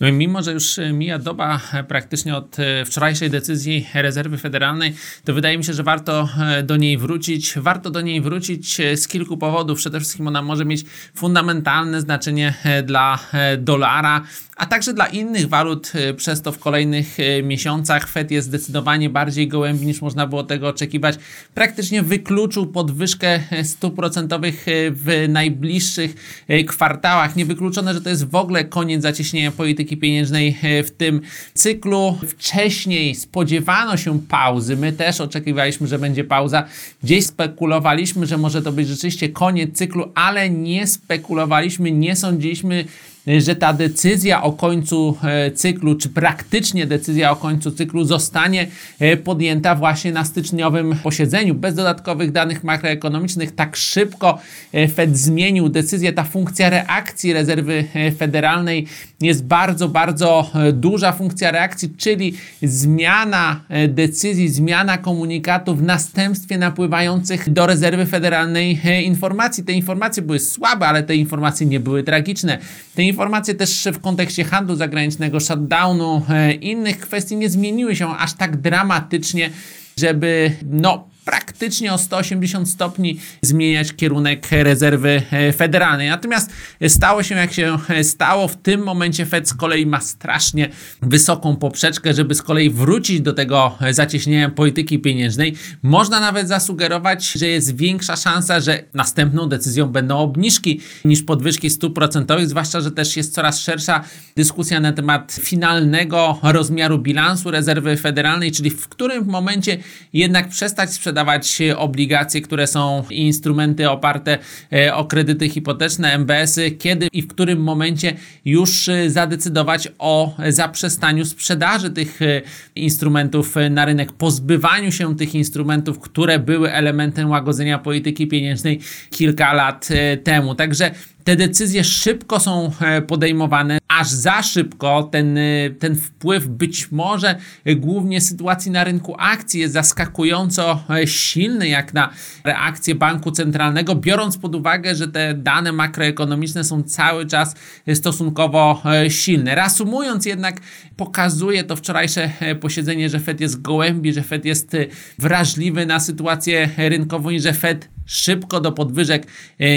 Mimo, że już mija doba praktycznie od wczorajszej decyzji rezerwy federalnej, to wydaje mi się, że warto do niej wrócić. Warto do niej wrócić z kilku powodów. Przede wszystkim ona może mieć fundamentalne znaczenie dla dolara, a także dla innych walut. Przez to w kolejnych miesiącach Fed jest zdecydowanie bardziej gołębi niż można było tego oczekiwać. Praktycznie wykluczył podwyżkę stóp procentowych w najbliższych kwartałach. Niewykluczone, że to jest w ogóle koniec zacieśnienia polityki polityki pieniężnej e, w tym cyklu. Wcześniej spodziewano się pauzy, my też oczekiwaliśmy, że będzie pauza. Gdzieś spekulowaliśmy, że może to być rzeczywiście koniec cyklu, ale nie spekulowaliśmy, nie sądziliśmy, że ta decyzja o końcu e, cyklu, czy praktycznie decyzja o końcu cyklu zostanie e, podjęta właśnie na styczniowym posiedzeniu. Bez dodatkowych danych makroekonomicznych tak szybko e, Fed zmienił decyzję. Ta funkcja reakcji rezerwy federalnej jest bardzo, bardzo duża funkcja reakcji, czyli zmiana decyzji, zmiana komunikatu w następstwie napływających do rezerwy federalnej informacji. Te informacje były słabe, ale te informacje nie były tragiczne. Te informacje też w kontekście handlu zagranicznego, shutdownu, e, innych kwestii nie zmieniły się aż tak dramatycznie, żeby no, praktycznie o 180 stopni zmieniać kierunek rezerwy e, federalnej. Natomiast stało się jak się stało. W tym momencie Fed z kolei ma strasznie wysoką poprzeczkę, żeby z kolei wrócić do tego zacieśnienia polityki pieniężnej. Można nawet zasugerować, że jest większa szansa, że następną decyzją będą obniżki niż podwyżki stóp procentowych, zwłaszcza, że też jest coraz szersza dyskusja na temat finalnego rozmiaru bilansu rezerwy federalnej, czyli w którym momencie jednak przestać sprzedawać sprzedawać obligacje, które są instrumenty oparte e, o kredyty hipoteczne, MBS-y, kiedy i w którym momencie już e, zadecydować o zaprzestaniu sprzedaży tych e, instrumentów na rynek, pozbywaniu się tych instrumentów, które były elementem łagodzenia polityki pieniężnej kilka lat temu. Także te decyzje szybko są podejmowane aż za szybko ten, y, ten wpływ być może głównie sytuacji na rynku akcji jest zaskakująco e, silny jak na reakcję banku centralnego, biorąc pod uwagę, że te dane makroekonomiczne są cały czas stosunkowo e, silne. Reasumując jednak, pokazuje to wczorajsze e, posiedzenie, że Fed jest gołębi, że Fed jest wrażliwy na sytuację rynkową i że Fed szybko do podwyżek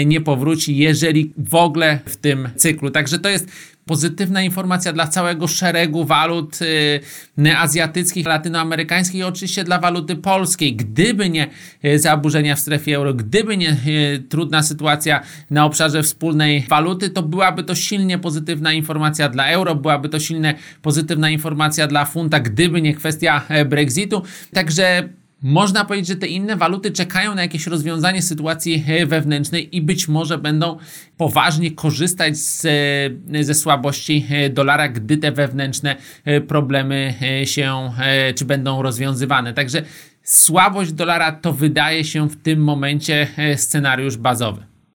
nie powróci, jeżeli w ogóle w tym cyklu. Także to jest pozytywna informacja dla całego szeregu walut y, azjatyckich, latynoamerykańskich i oczywiście dla waluty polskiej. Gdyby nie y, zaburzenia w strefie euro, gdyby nie y, trudna sytuacja na obszarze wspólnej waluty, to byłaby to silnie pozytywna informacja dla euro, byłaby to silnie pozytywna informacja dla funta, gdyby nie kwestia e, Brexitu. Także można powiedzieć, że te inne waluty czekają na jakieś rozwiązanie sytuacji wewnętrznej i być może będą poważnie korzystać z, ze słabości dolara, gdy te wewnętrzne problemy się czy będą rozwiązywane. Także słabość dolara to wydaje się w tym momencie scenariusz bazowy.